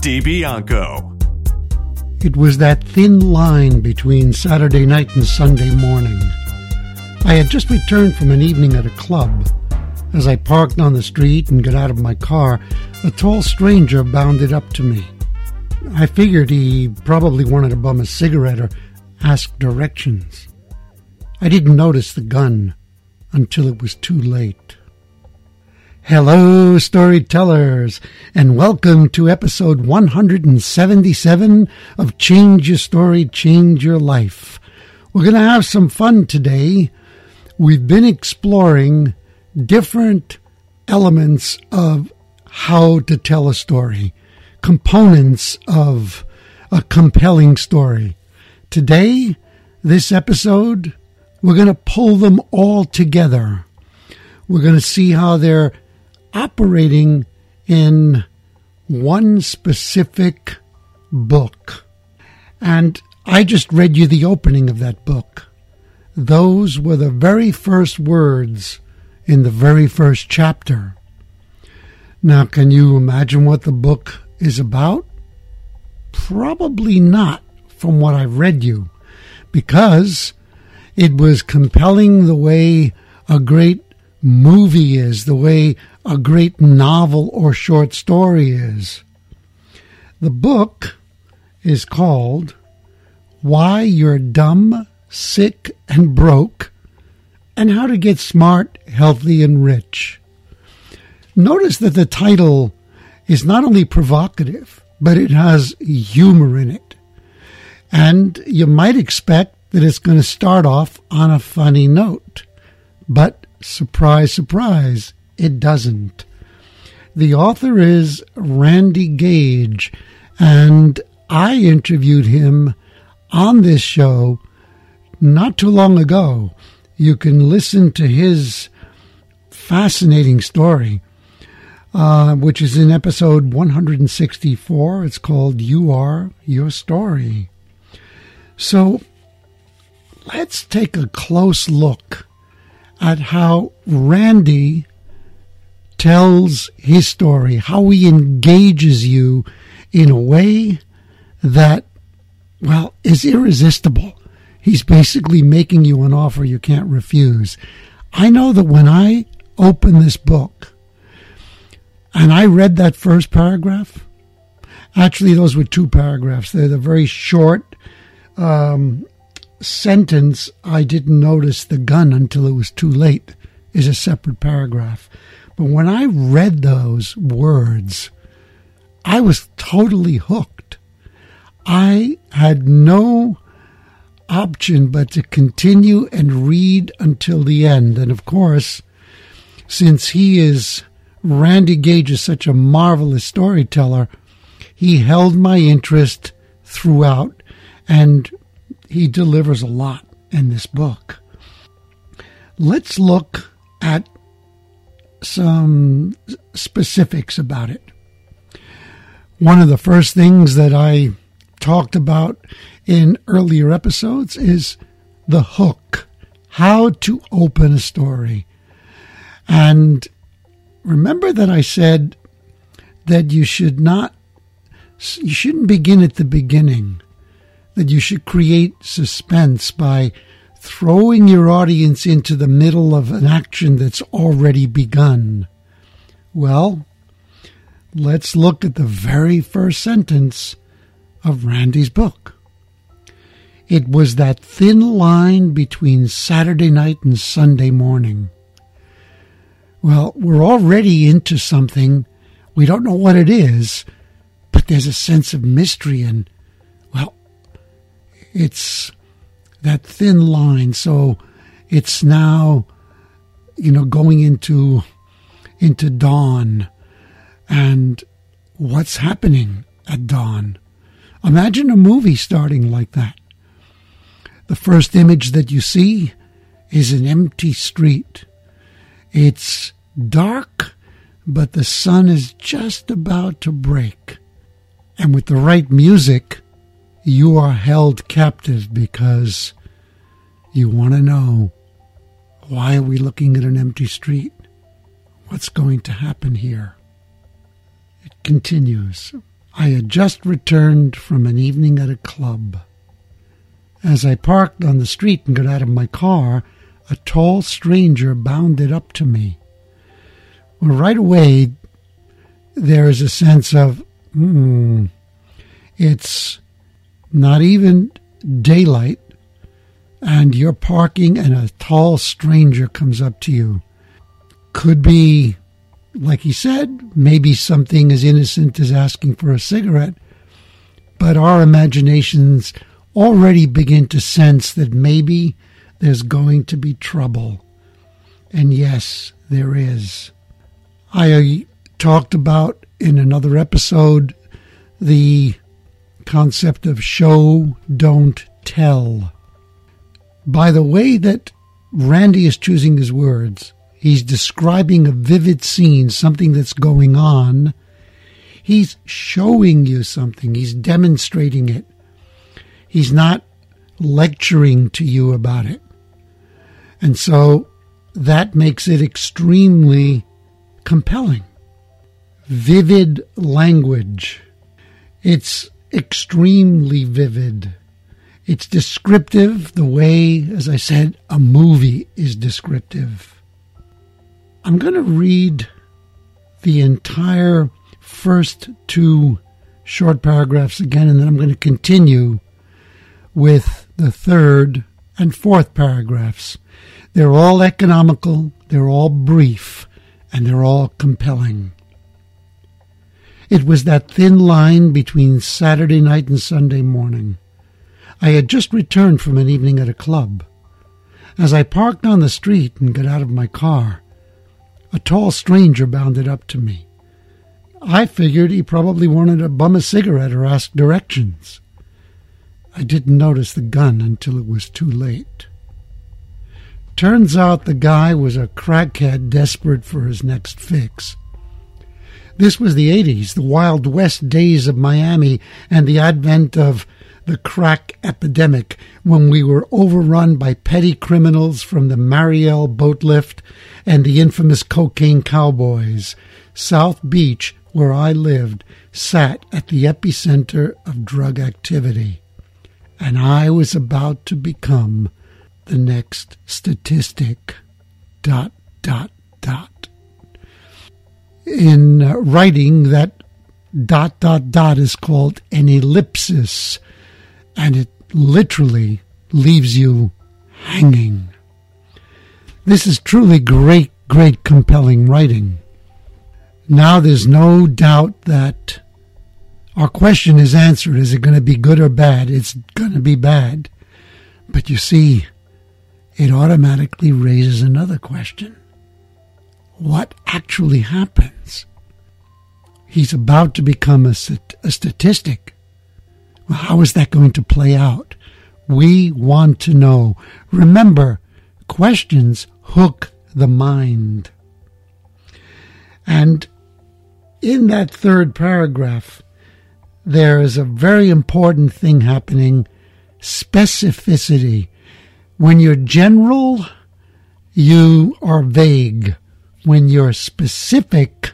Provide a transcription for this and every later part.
DiBianco. It was that thin line between Saturday night and Sunday morning. I had just returned from an evening at a club. As I parked on the street and got out of my car, a tall stranger bounded up to me. I figured he probably wanted to bum a cigarette or ask directions. I didn't notice the gun until it was too late. Hello, storytellers, and welcome to episode 177 of Change Your Story, Change Your Life. We're going to have some fun today. We've been exploring different elements of how to tell a story, components of a compelling story. Today, this episode, we're going to pull them all together. We're going to see how they're operating in one specific book. And I just read you the opening of that book. Those were the very first words in the very first chapter. Now, can you imagine what the book is about? Probably not from what I've read you, because it was compelling the way a great movie is, the way a great novel or short story is. The book is called Why You're Dumb, Sick, and Broke, and How to Get Smart, Healthy, and Rich. Notice that the title is not only provocative, but it has humor in it. And you might expect that it's going to start off on a funny note. But surprise, surprise, it doesn't. The author is Randy Gage, and I interviewed him on this show not too long ago. You can listen to his fascinating story, uh, which is in episode 164. It's called You Are Your Story. So let's take a close look at how Randy tells his story, how he engages you in a way that, well, is irresistible. He's basically making you an offer you can't refuse. I know that when I opened this book and I read that first paragraph, actually, those were two paragraphs. They're the very short um, sentence, I didn't notice the gun until it was too late, is a separate paragraph. But when I read those words, I was totally hooked. I had no option but to continue and read until the end. And of course, since he is, Randy Gage is such a marvelous storyteller, he held my interest throughout and he delivers a lot in this book. Let's look at some specifics about it. One of the first things that I talked about in earlier episodes is the hook, how to open a story. And remember that I said that you should not, you shouldn't begin at the beginning, that you should create suspense by throwing your audience into the middle of an action that's already begun. Well, let's look at the very first sentence of Randy's book. It was that thin line between Saturday night and Sunday morning. Well, we're already into something. We don't know what it is, but there's a sense of mystery and, well, it's that thin line. So it's now, you know, going into into dawn, and what's happening at dawn. Imagine a movie starting like that. The first image that you see is an empty street. It's dark, but the sun is just about to break. And with the right music, you are held captive because you want to know why are we looking at an empty street? What's going to happen here? It continues. I had just returned from an evening at a club. As I parked on the street and got out of my car, a tall stranger bounded up to me. Well, right away, there is a sense of, hmm, it's not even daylight, and you're parking, and a tall stranger comes up to you. Could be, like he said, maybe something as innocent as asking for a cigarette, but our imaginations already begin to sense that maybe there's going to be trouble. And yes, there is. I uh, talked about in another episode the concept of show, don't tell. By the way that Randy is choosing his words, he's describing a vivid scene, something that's going on. He's showing you something, he's demonstrating it. He's not lecturing to you about it. And so that makes it extremely compelling. Vivid language. It's extremely vivid. It's descriptive the way, as I said, a movie is descriptive. I'm going to read the entire first two short paragraphs again, and then I'm going to continue with the third and fourth paragraphs. They're all economical, they're all brief, and they're all compelling. It was that thin line between Saturday night and Sunday morning. I had just returned from an evening at a club. As I parked on the street and got out of my car, a tall stranger bounded up to me. I figured he probably wanted to bum a cigarette or ask directions. I didn't notice the gun until it was too late. Turns out the guy was a crackhead desperate for his next fix. This was the 80s, the Wild West days of Miami, and the advent of the crack epidemic when we were overrun by petty criminals from the Mariel boat lift and the infamous cocaine cowboys. South Beach, where I lived, sat at the epicenter of drug activity. And I was about to become the next statistic. Dot, dot, dot. In uh, writing, that dot, dot, dot is called an ellipsis and it literally leaves you hanging. This is truly great, great, compelling writing. Now there's no doubt that our question is answered. Is it going to be good or bad? It's going to be bad. But you see, it automatically raises another question. What actually happens? He's about to become a, a statistic how is that going to play out? We want to know. Remember, questions hook the mind. And in that third paragraph, there is a very important thing happening specificity. When you're general, you are vague. When you're specific,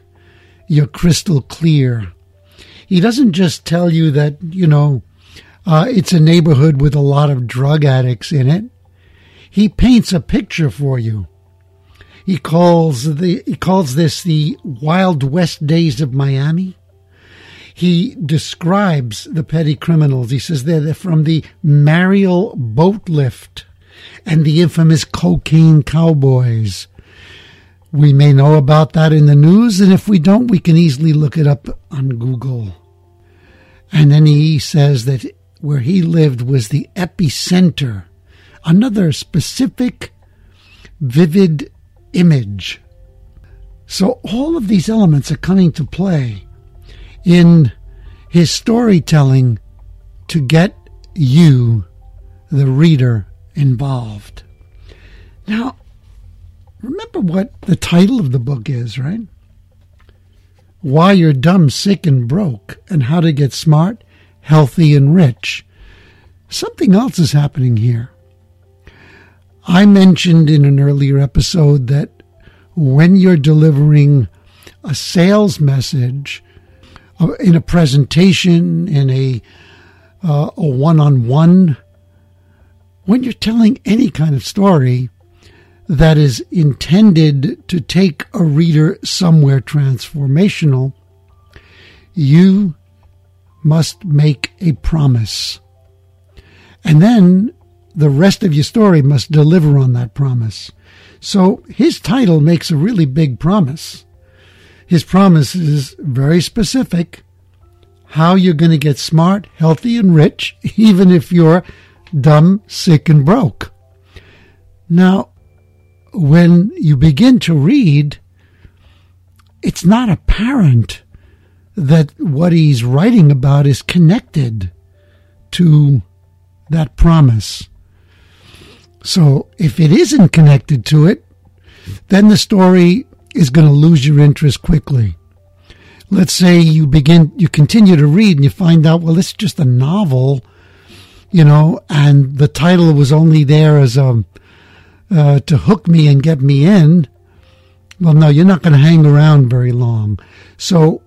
you're crystal clear. He doesn't just tell you that, you know, uh, it's a neighborhood with a lot of drug addicts in it. He paints a picture for you. He calls the he calls this the Wild West days of Miami. He describes the petty criminals. He says they're they're from the Mariel boat lift and the infamous cocaine cowboys. We may know about that in the news, and if we don't, we can easily look it up on Google. And then he says that where he lived was the epicenter, another specific, vivid image. So all of these elements are coming to play in his storytelling to get you, the reader, involved. Now, remember what the title of the book is, right? Why You're Dumb, Sick, and Broke, and How to Get Smart, Healthy, and Rich. Something else is happening here. I mentioned in an earlier episode that when you're delivering a sales message uh, in a presentation, in a uh, a one-on-one, when you're telling any kind of story that is intended to take a reader somewhere transformational, you must make a promise. And then the rest of your story must deliver on that promise. So his title makes a really big promise. His promise is very specific how you're going to get smart, healthy, and rich, even if you're dumb, sick, and broke. Now, when you begin to read, it's not apparent that what he's writing about is connected to that promise. So if it isn't connected to it, then the story is going to lose your interest quickly. Let's say you begin, you continue to read and you find out, well, it's just a novel, you know, and the title was only there as a, uh, to hook me and get me in. Well, no, you're not going to hang around very long. So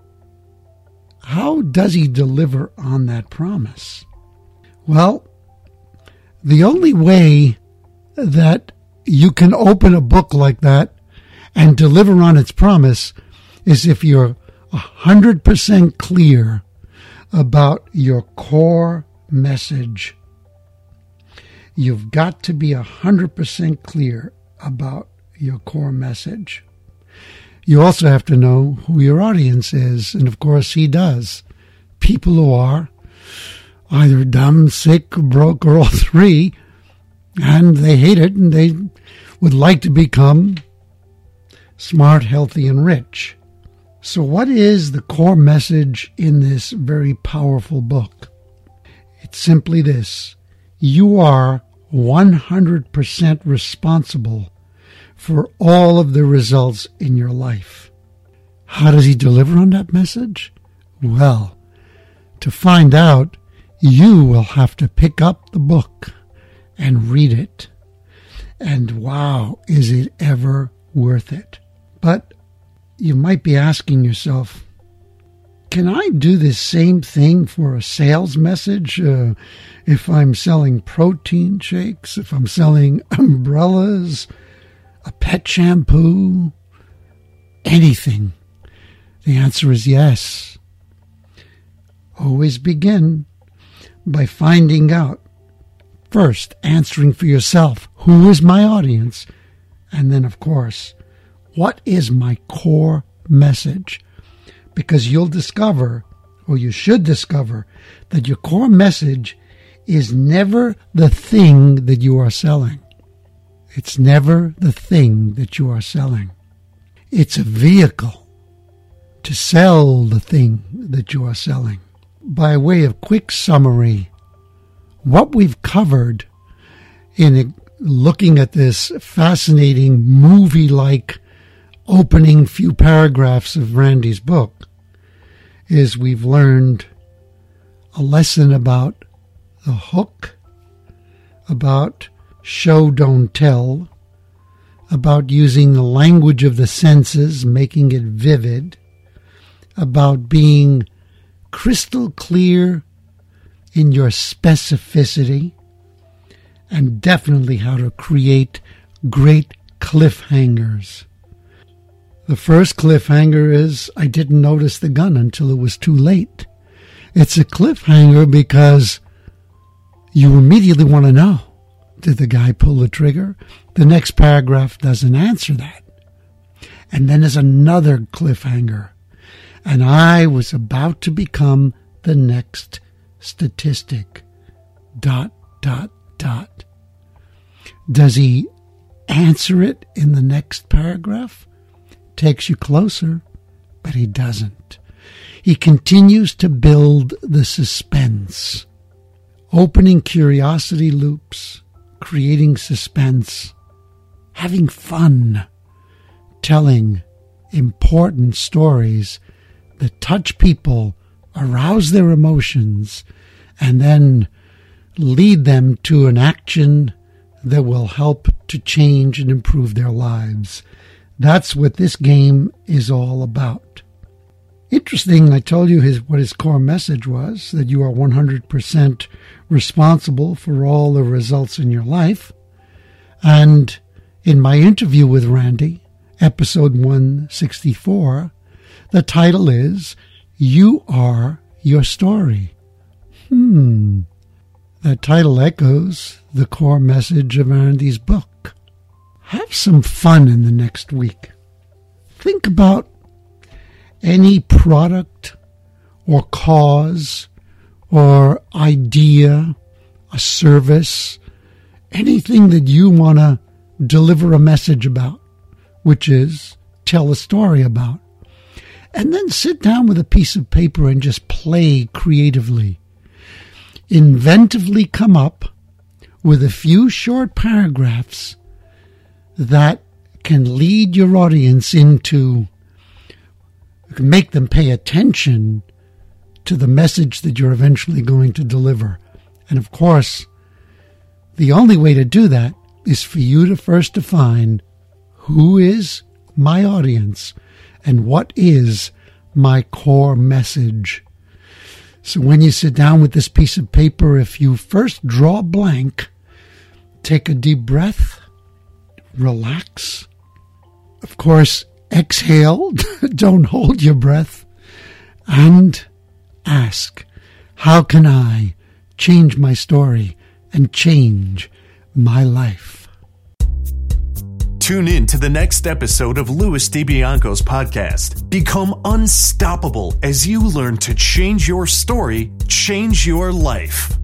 how does he deliver on that promise? Well, the only way that you can open a book like that and deliver on its promise is if you're 100% clear about your core message. You've got to be 100% clear about your core message. You also have to know who your audience is, and of course, he does. People who are either dumb, sick, broke, or all three, and they hate it and they would like to become smart, healthy, and rich. So, what is the core message in this very powerful book? It's simply this you are 100% responsible for all of the results in your life. How does he deliver on that message? Well, to find out, you will have to pick up the book and read it. And wow, is it ever worth it? But you might be asking yourself, can I do the same thing for a sales message uh, if I'm selling protein shakes, if I'm selling umbrellas, a pet shampoo, anything? The answer is yes. Always begin by finding out first, answering for yourself who is my audience? And then, of course, what is my core message? Because you'll discover, or you should discover, that your core message is never the thing that you are selling. It's never the thing that you are selling. It's a vehicle to sell the thing that you are selling. By way of quick summary, what we've covered in looking at this fascinating movie like opening few paragraphs of Randy's book is we've learned a lesson about the hook, about show don't tell, about using the language of the senses, making it vivid, about being crystal clear in your specificity, and definitely how to create great cliffhangers. The first cliffhanger is I didn't notice the gun until it was too late. It's a cliffhanger because you immediately want to know did the guy pull the trigger? The next paragraph doesn't answer that. And then there's another cliffhanger. And I was about to become the next statistic. Dot, dot, dot. Does he answer it in the next paragraph? Takes you closer, but he doesn't. He continues to build the suspense, opening curiosity loops, creating suspense, having fun, telling important stories that touch people, arouse their emotions, and then lead them to an action that will help to change and improve their lives. That's what this game is all about. Interesting, I told you his what his core message was that you are 100% responsible for all the results in your life. And in my interview with Randy, episode 164, the title is You Are Your Story. Hmm. That title echoes the core message of Randy's book. Have some fun in the next week. Think about any product or cause or idea, a service, anything that you want to deliver a message about, which is tell a story about. And then sit down with a piece of paper and just play creatively. Inventively come up with a few short paragraphs that can lead your audience into make them pay attention to the message that you're eventually going to deliver. And of course, the only way to do that is for you to first define who is my audience and what is my core message. So when you sit down with this piece of paper, if you first draw blank, take a deep breath, relax. Of course, exhale, don't hold your breath, and ask, how can I change my story and change my life? Tune in to the next episode of Louis DiBianco's podcast. Become unstoppable as you learn to change your story, change your life.